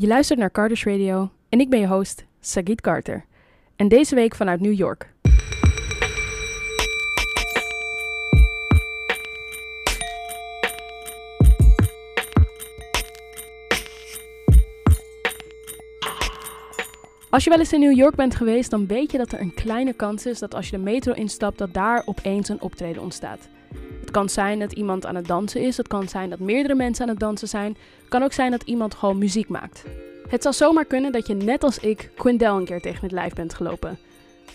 Je luistert naar Carter's Radio en ik ben je host, Sagit Carter. En deze week vanuit New York. Als je wel eens in New York bent geweest, dan weet je dat er een kleine kans is dat als je de metro instapt, dat daar opeens een optreden ontstaat. Het kan zijn dat iemand aan het dansen is, het kan zijn dat meerdere mensen aan het dansen zijn, het kan ook zijn dat iemand gewoon muziek maakt. Het zou zomaar kunnen dat je net als ik Quindel een keer tegen het lijf bent gelopen.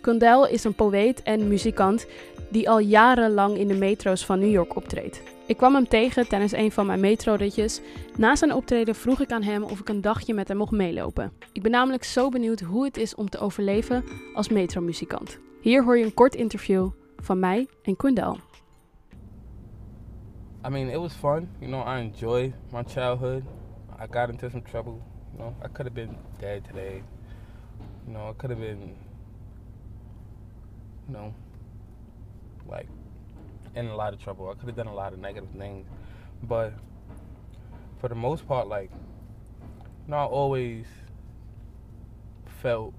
Quindel is een poëet en muzikant die al jarenlang in de metro's van New York optreedt. Ik kwam hem tegen tijdens een van mijn metroritjes. Na zijn optreden vroeg ik aan hem of ik een dagje met hem mocht meelopen. Ik ben namelijk zo benieuwd hoe het is om te overleven als metromuzikant. Hier hoor je een kort interview van mij en Quindel. I mean, it was fun. You know, I enjoyed my childhood. I got into some trouble. You know, I could have been dead today. You know, I could have been, you know, like in a lot of trouble. I could have done a lot of negative things. But for the most part, like, you know, I always felt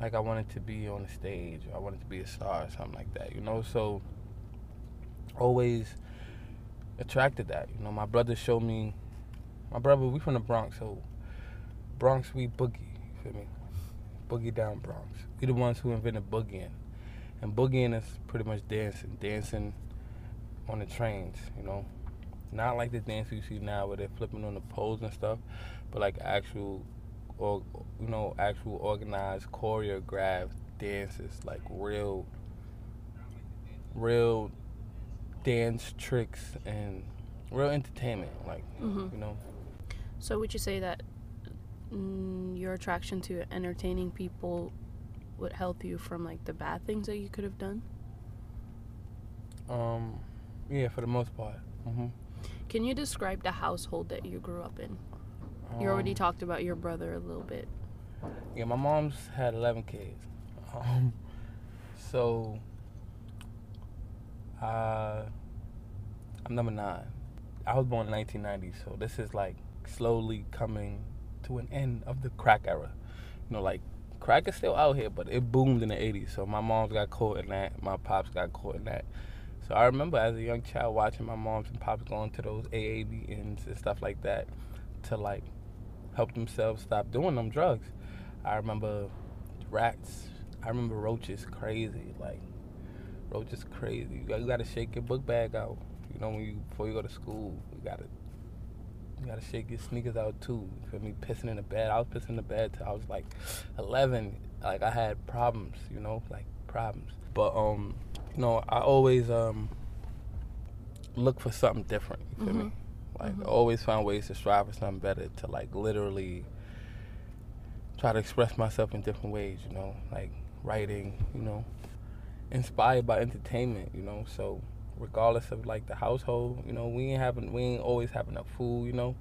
like I wanted to be on the stage. I wanted to be a star or something like that, you know? So, always attracted that. You know, my brother showed me. My brother, we from the Bronx, so Bronx we boogie. You feel me? Boogie down Bronx. We the ones who invented boogieing, and boogieing is pretty much dancing, dancing on the trains. You know, not like the dance you see now where they're flipping on the poles and stuff, but like actual, or you know, actual organized, choreographed dances, like real, real dance tricks and real entertainment. Like Mhm. you know, So would you say that mm, your attraction to entertaining people would help you from like the bad things that you could have done? um, yeah, for the most part. hmm Can you describe the household that you grew up in? You already Um, talked about your brother a little bit. Yeah, my mom's had 11 kids. Um, so, uh, I'm number nine. I was born in 1990, so this is like slowly coming to an end of the crack era. You know, like crack is still out here, but it boomed in the 80s. So my mom's got caught in that. My pops got caught in that. So I remember as a young child watching my moms and pops going to those AA and stuff like that to like help themselves stop doing them drugs. I remember rats. I remember roaches crazy. Like roaches crazy. You got, you got to shake your book bag out. You know when you before you go to school, you got to you got to shake your sneakers out too. You feel me? Pissing in the bed. I was pissing in the bed till I was like 11. Like I had problems. You know, like problems. But um, you know, I always um look for something different. You feel me? Mhm. Like Mhm. I always find ways to strive for something better. To like literally try to express myself in different ways. You know, like writing. You know, inspired by entertainment. You know, so regardless of like the household, you know, we ain't having we ain't always having enough food. You know.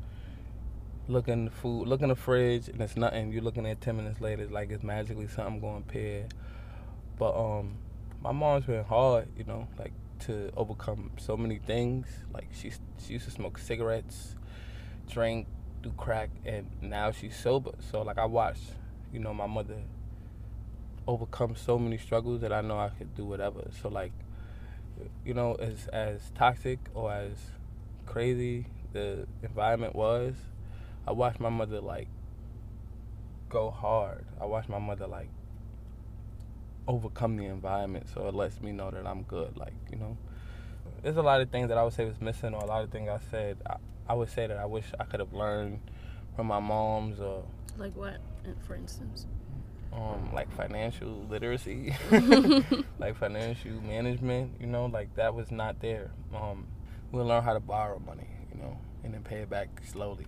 Look in the food, look in the fridge, and it's nothing. You're looking at ten minutes later, it's like it's magically something going pear. But um, my mom's been hard, you know, like to overcome so many things. Like she she used to smoke cigarettes, drink, do crack, and now she's sober. So like I watched, you know, my mother overcome so many struggles that I know I could do whatever. So like, you know, as as toxic or as crazy the environment was, I watched my mother like go hard. I watched my mother like overcome the environment so it lets me know that I'm good. Like, you know. There's a lot of things that I would say was missing or a lot of things I said I, I would say that I wish I could have learned from my mom's or Like what, for instance? Um like financial literacy. like financial management, you know, like that was not there. Um we'll learn how to borrow money, you know, and then pay it back slowly.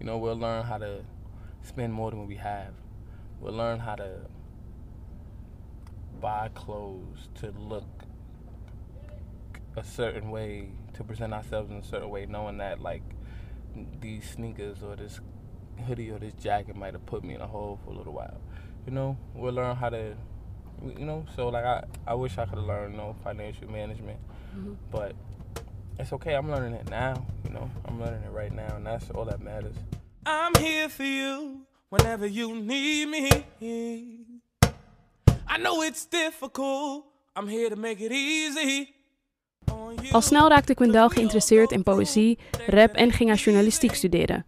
You know, we'll learn how to spend more than we have. We'll learn how to buy clothes to look a certain way, to present ourselves in a certain way, knowing that like these sneakers or this hoodie or this jacket might have put me in a hole for a little while. You know, we'll learn how to, you know. So like I, I wish I could have learned, you know, financial management, Mhm. but it's okay. I'm learning it now. You know, I'm learning it right now, and that's all that matters. I'm here for you whenever you need me. I know it's difficult. I'm here to make it easy. Al snel raakte Quindel geïnteresseerd in poëzie, rap en ging hij journalistiek studeren.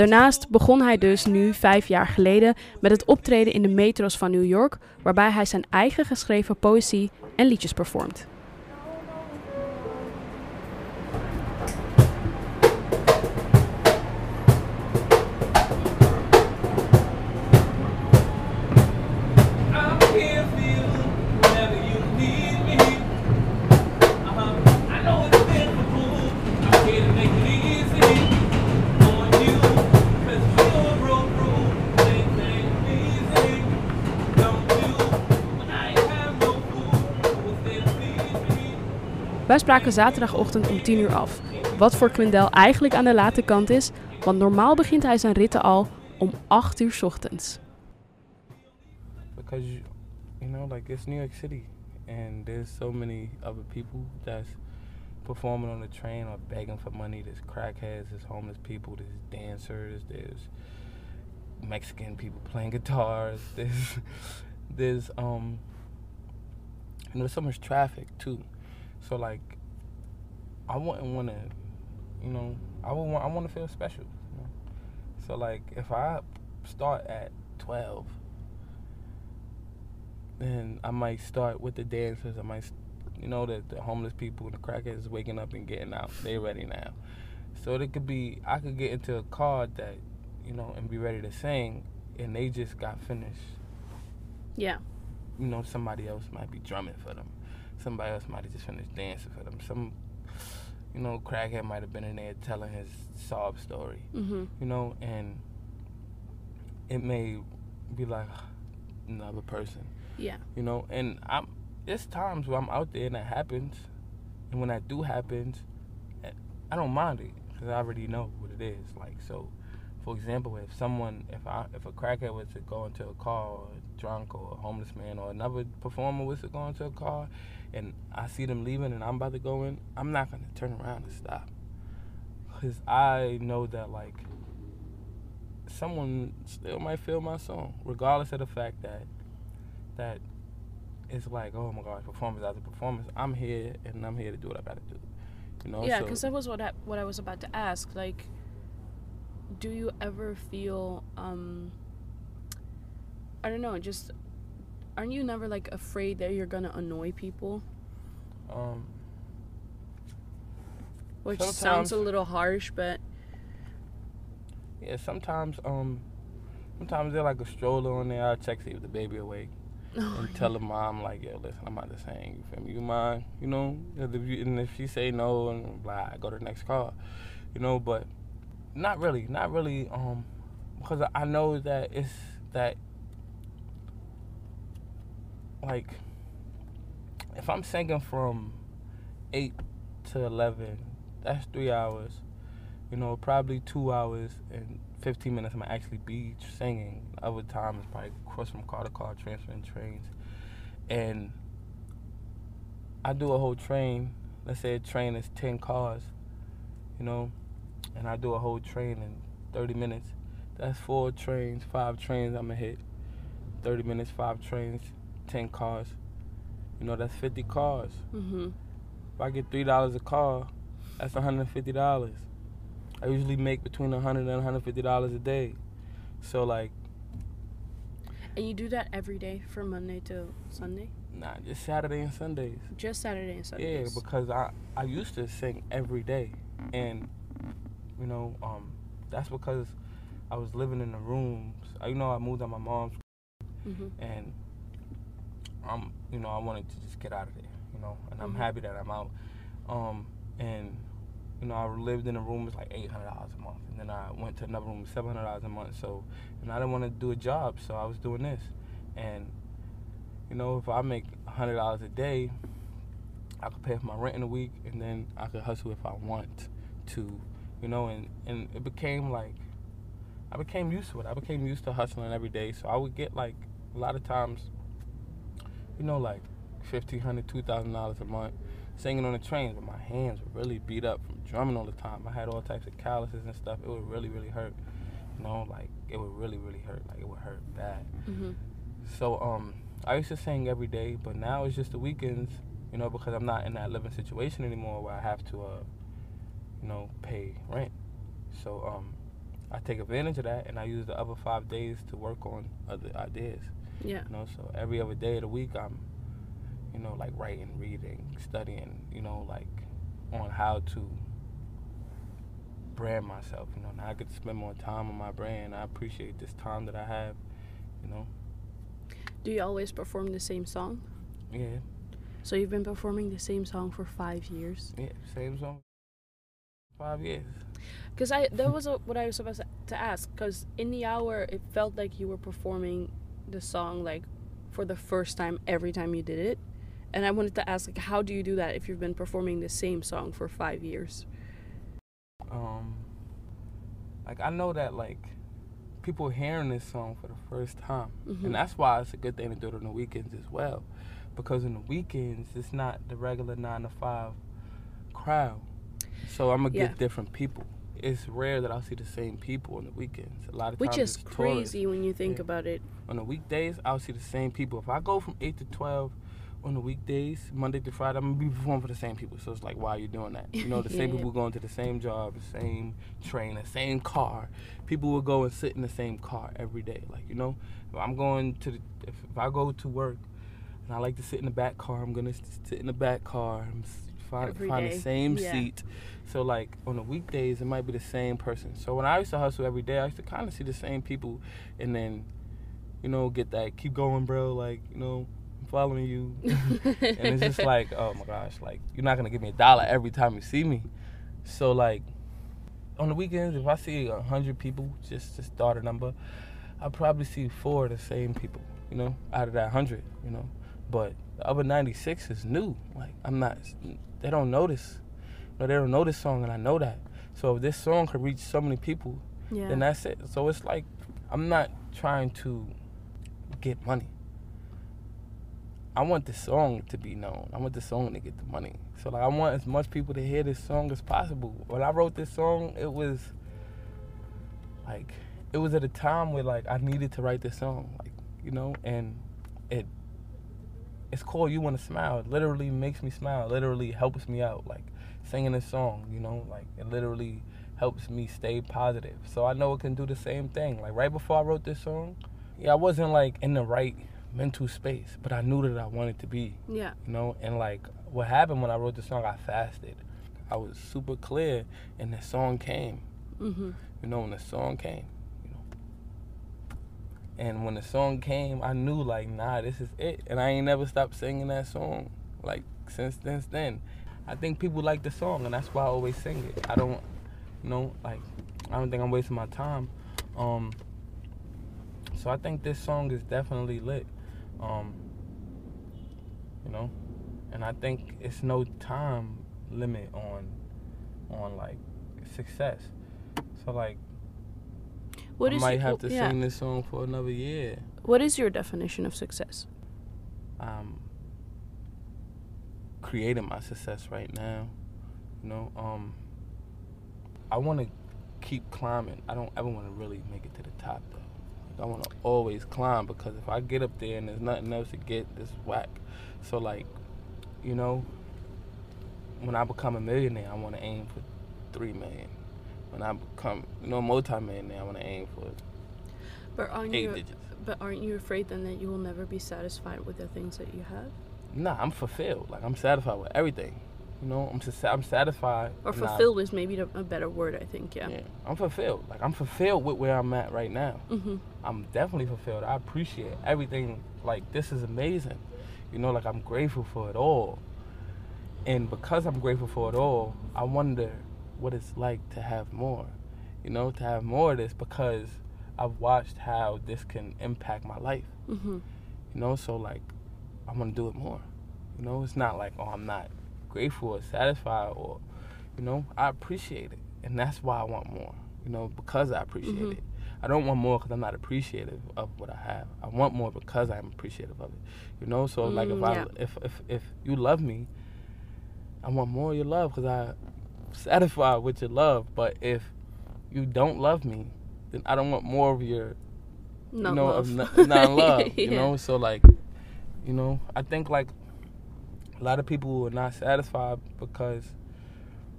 Daarnaast begon hij dus nu vijf jaar geleden met het optreden in de metro's van New York, waarbij hij zijn eigen geschreven poëzie en liedjes performt. Wij spraken zaterdagochtend om 10 uur af. Wat voor Quindel eigenlijk aan de late kant is, want normaal begint hij zijn ritten al om 8 uur ochtends. because you, you know, like it's New York City, and there's so many other people that's performing on the train or begging for money. There's crackheads, there's homeless people, there's dancers, there's Mexican people playing guitars. There's there's um, know, there's so much traffic too. So like, I wouldn't want to, you know, I would want I want to feel special. You know? So like, if I start at twelve then I might start with the dancers. I might, you know, the, the homeless people, the crackheads waking up and getting out. They ready now. So it could be, I could get into a car that, you know, and be ready to sing, and they just got finished. Yeah. You know, somebody else might be drumming for them. Somebody else might have just finished dancing for them. Some, you know, crackhead might have been in there telling his sob story. Mhm. You know, and it may be like another person. Yeah. you know and i'm there's times where i'm out there and that happens and when that do happens i don't mind it because i already know what it is like so for example if someone if i if a crackhead was to go into a car or drunk or a homeless man or another performer was to go into a car and i see them leaving and i'm about to go in i'm not going to turn around and stop because i know that like someone still might feel my song regardless of the fact that that it's like, oh my gosh, performance after performance. I'm here and I'm here to do what I gotta do. You know? Yeah, so, because that was what I, what I was about to ask. Like, do you ever feel um I don't know, just aren't you never like afraid that you're gonna annoy people? um, Which sounds a little harsh, but yeah, sometimes um, sometimes they're like a stroller on there. I check see if the baby awake and tell the mom like, yo, listen, I'm about to sing. You feel me? You mind? You know? And if, you, and if she say no, and blah, I go to the next car. You know, but not really, not really. Um, because I know that it's that like if I'm singing from eight to eleven, that's three hours. You know, probably two hours and fifteen minutes I'm actually be singing. Other times probably cross from car to car, transferring trains. And I do a whole train. Let's say a train is ten cars, you know, and I do a whole train in thirty minutes. That's four trains, five trains I'm gonna hit. Thirty minutes, five trains, ten cars. You know, that's fifty cars. hmm If I get three dollars a car, that's one hundred and fifty dollars. I usually make between a hundred and one hundred fifty dollars a day. So like, And you do that every day from Monday to Sunday? nah, just Saturday and Sundays. Just Saturday and Sundays. Yeah, because I I used to sing every day, and you know, um, that's because I was living in the rooms. I, you know, I moved out my mom's, hmm and um, you know, I wanted to just get out of there. You know, and I'm Mhm. happy that I'm out. Um, and you know, I lived in a room it's like eight hundred dollars a month, and then I went to another room seven hundred dollars a month. So, and I didn't want to do a job, so I was doing this, and you know, if I make hundred dollars a day, I could pay for my rent in a week, and then I could hustle if I want to, you know, and and it became like I became used to it. I became used to hustling every day, so I would get like a lot of times, you know, like fifteen hundred, two thousand dollars a month singing on the trains, but my hands were really beat up from drumming all the time. I had all types of calluses and stuff. It would really, really hurt. You know, like it would really, really hurt. Like it would hurt bad. Mhm. So um, I used to sing every day, but now it's just the weekends. You know, because I'm not in that living situation anymore where I have to, uh, you know, pay rent. So um, I take advantage of that, and I use the other five days to work on other ideas. Yeah. You know, so every other day of the week, I'm, you know, like writing, reading, studying. You know, like on how to brand myself. You know, now I could spend more time on my brand. I appreciate this time that I have. You know, Do you always perform the same song? yeah, So you've been performing the same song for five years. yeah, same song. Five years. Because I that was a, what I was supposed to ask. Because in the hour, it felt like you were performing the song like for the first time every time you did it, and I wanted to ask like, how do you do that if you've been performing the same song for five years? um like I know that like people hearing this song for the first time. Mhm. And that's why it's a good thing to do it on the weekends as well. Because in the weekends it's not the regular nine to five crowd. So I'm gonna Yeah. get different people. It's rare that I'll see the same people on the weekends. A lot of Which times is it's tourists. crazy when you think Yeah. about it. On the weekdays, I'll see the same people. If I go from eight to twelve on the weekdays, Monday to Friday, I'm gonna be performing for the same people. So it's like, why are you doing that? You know, the same Yeah. people going to the same job, the same train, the same car. People will go and sit in the same car every day. Like you know, if I'm going to the, if, if I go to work and I like to sit in the back car, I'm gonna sit in the back car s- find Every find day. the same Yeah. seat. So like on the weekdays, it might be the same person. So when I used to hustle every day, I used to kind of see the same people, and then, you know, get that keep going, bro. Like you know, I'm following you, and it's just like, oh my gosh, like you're not gonna give me a dollar every time you see me. So like, on the weekends, if I see a hundred people, just to start a number, I probably see four of the same people. You know, out of that hundred, you know, but the other 96 is new. Like I'm not, they don't notice. No, they don't know this song, and I know that. So if this song could reach so many people, yeah. then that's it. So it's like I'm not trying to get money. I want the song to be known. I want the song to get the money. So like I want as much people to hear this song as possible. When I wrote this song, it was like it was at a time where like I needed to write this song, like you know, and it it's called "You Want to Smile." It literally makes me smile. It literally helps me out, like singing this song. You know, like it literally helps me stay positive. So I know it can do the same thing. Like right before I wrote this song, yeah, I wasn't like in the right mental space, but I knew that I wanted to be. yeah. You know, and like what happened when I wrote the song, I fasted. I was super clear, and the song came. Mhm. You know, when the song came. And when the song came, I knew like, nah, this is it. And I ain't never stopped singing that song. Like since since then. I think people like the song and that's why I always sing it. I don't you know, like I don't think I'm wasting my time. Um so I think this song is definitely lit. Um you know? And I think it's no time limit on on like success. So like What I is might your- have to yeah. sing this song for another year. What is your definition of success? Um, creating my success right now. You know, um, I want to keep climbing. I don't ever want to really make it to the top though. Like, I want to always climb because if I get up there and there's nothing else to get, it's whack. So like, you know, when I become a millionaire, I want to aim for three million. When I become, you know, multi-millionaire, I want to aim for But aren't eight you? digits. But aren't you afraid then that you will never be satisfied with the things that you have, Nah, I'm fulfilled. Like I'm satisfied with everything. You know, I'm sus- I'm satisfied. or and I- fulfilled is maybe a better word, I think. Yeah. yeah, I'm fulfilled. Like I'm fulfilled with where I'm at right now. Mhm. I'm definitely fulfilled. I appreciate everything. Like this is amazing. You know, like I'm grateful for it all. And because I'm grateful for it all, I wonder what it's like to have more. You know, to have more of this because I've watched how this can impact my life. Mhm. You know, so like I want to do it more. You know, it's not like oh I'm not grateful or satisfied or you know I appreciate it, and that's why I want more. You know, because I appreciate Mhm. it. I don't want more because I'm not appreciative of what I have. I want more because I'm appreciative of it. You know, so like if Mm, I if if if you love me, I want more of your love because I'm satisfied with your love. But if you don't love me, then I don't want more of your Not you know, love. of non- non-love. You know, so like, you know, I think like a lot of people are not satisfied because,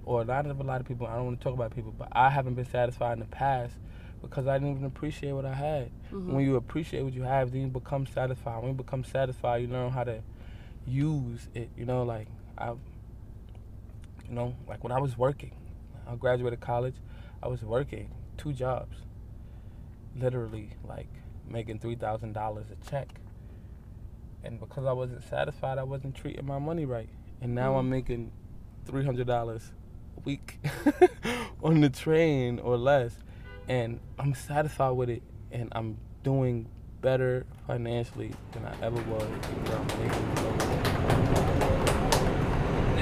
or not of a lot of people. I don't want to talk about people, but I haven't been satisfied in the past because I didn't even appreciate what I had. Mhm. When you appreciate what you have, then you become satisfied. When you become satisfied, you learn how to use it. You know, like I, you know, like when I was working, I graduated college, I was working two jobs, literally like making three thousand dollars a check. And because I wasn't satisfied, I wasn't treating my money right. And now I'm Mhm. making three hundred dollars a week on the train or less, and I'm satisfied with it, and I'm doing better financially than I ever was.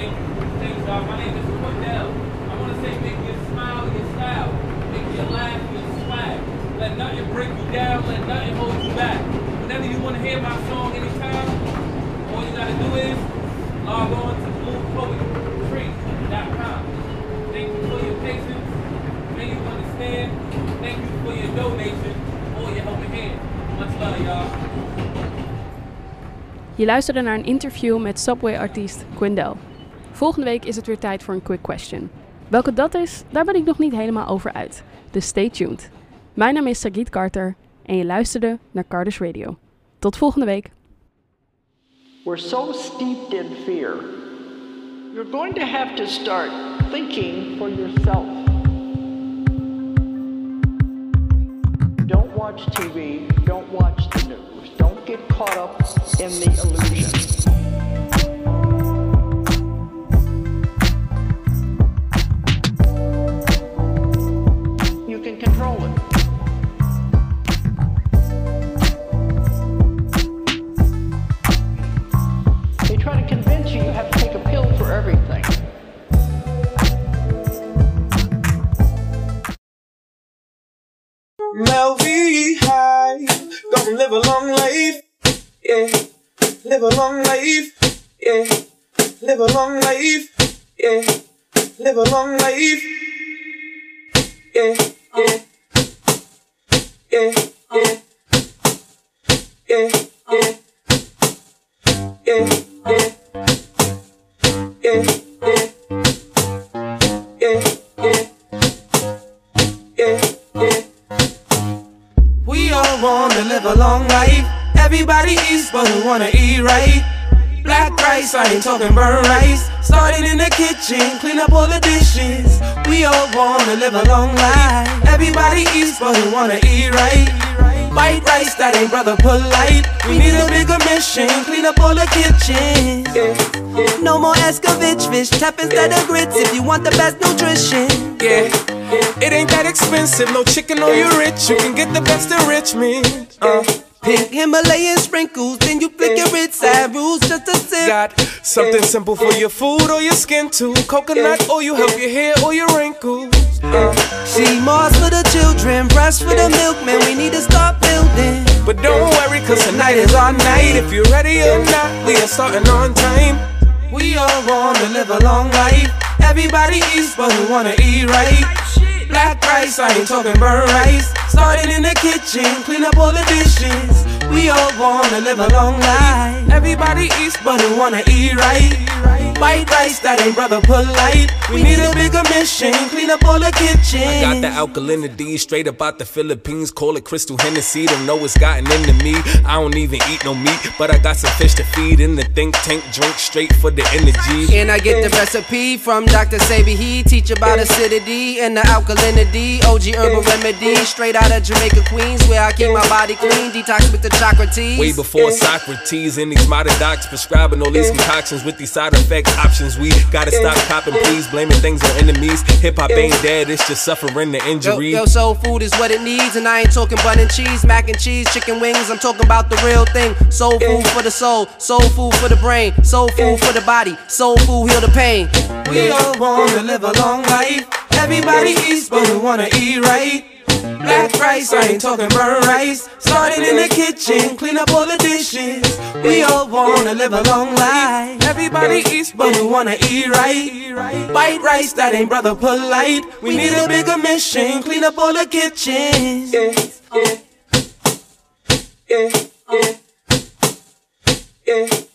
Thank you. You, want to your your laugh you down. Let nothing hold you back. Whenever you want to hear my song anytime, all you got to do is log on to bluepoetry.com. Thank you for your you you for your donation or your helping hand. Je luisterde naar een interview met Subway-artiest Quindel. Volgende week is het weer tijd voor een quick question. Welke dat is, daar ben ik nog niet helemaal over uit. Dus stay tuned. Mijn naam is Sagit Carter en je luisterde naar Cardus Radio. Tot volgende week. We're so steeped in fear. You're going to have to start thinking for yourself. Don't watch TV, don't watch the news, don't get caught up in the illusion. They try to convince you you have to take a pill for everything. High, gonna live a long life, yeah. Live a long life, yeah. Live a long life, yeah. Live a long life, yeah, yeah. Yeah, yeah. Yeah, yeah. Yeah, All wanna live a long life. Everybody eats, but we wanna eat right. Black rice, I ain't talking burnt rice. Starting in the kitchen, clean up all the dishes. We all wanna live a long life. Everybody eats, but we wanna eat right. White rice, that ain't brother polite. We need a bigger mission, clean up all the kitchen. No more Escovitch fish, tap instead of grits if you want the best nutrition. Yeah, it ain't that expensive. No chicken or you rich. You can get the best enrichment. Uh, Pink Himalayan sprinkles, then you flick your and rules just a sip. got something simple for your food or your skin too. Coconut oil you help your hair or your wrinkles. Uh, Sea moss for the children, breast for the milkman. We need to start building. but don't worry, cause tonight is our night. If you're ready or not, we are starting on time. We all wanna live a long life. Everybody eats, but we wanna eat right. Black rice, I ain't talking burnt rice. Starting in the kitchen, clean up all the dishes. We all wanna live a long life. Everybody eats, but we wanna eat right. White rice, that ain't brother polite. We need a bigger mission, clean up all the kitchen. I got the alkalinity straight up out the Philippines. Call it crystal Hennessy. Don't know what's gotten into me. I don't even eat no meat, but I got some fish to feed in the think tank. Drink straight for the energy. And I get the recipe from Dr. Sebi. He teach about acidity and the alkalinity. OG herbal remedy, straight out of Jamaica, Queens, where I keep my body clean. Detox with the chakra teas. Way before Socrates and these modern docs prescribing all these concoctions with these side effect options. We gotta stop copping, please. Blaming things on enemies. Hip hop ain't dead, it's just suffering the Yo, injury. yo, soul food is what it needs, and I ain't talking bun and cheese, mac and cheese, chicken wings. I'm talking about the real thing. Soul food for the soul, soul food for the brain, soul food for the body, soul food heal the pain. We all wanna live a long life. Everybody eats, but we wanna eat right. Black rice, I ain't talking burnt rice. Starting in the kitchen, clean up all the dishes. We all wanna live a long life. Everybody eats, but we wanna eat right. White rice, that ain't brother polite. We need a bigger mission, clean up all the kitchens. Yeah, yeah, yeah, yeah.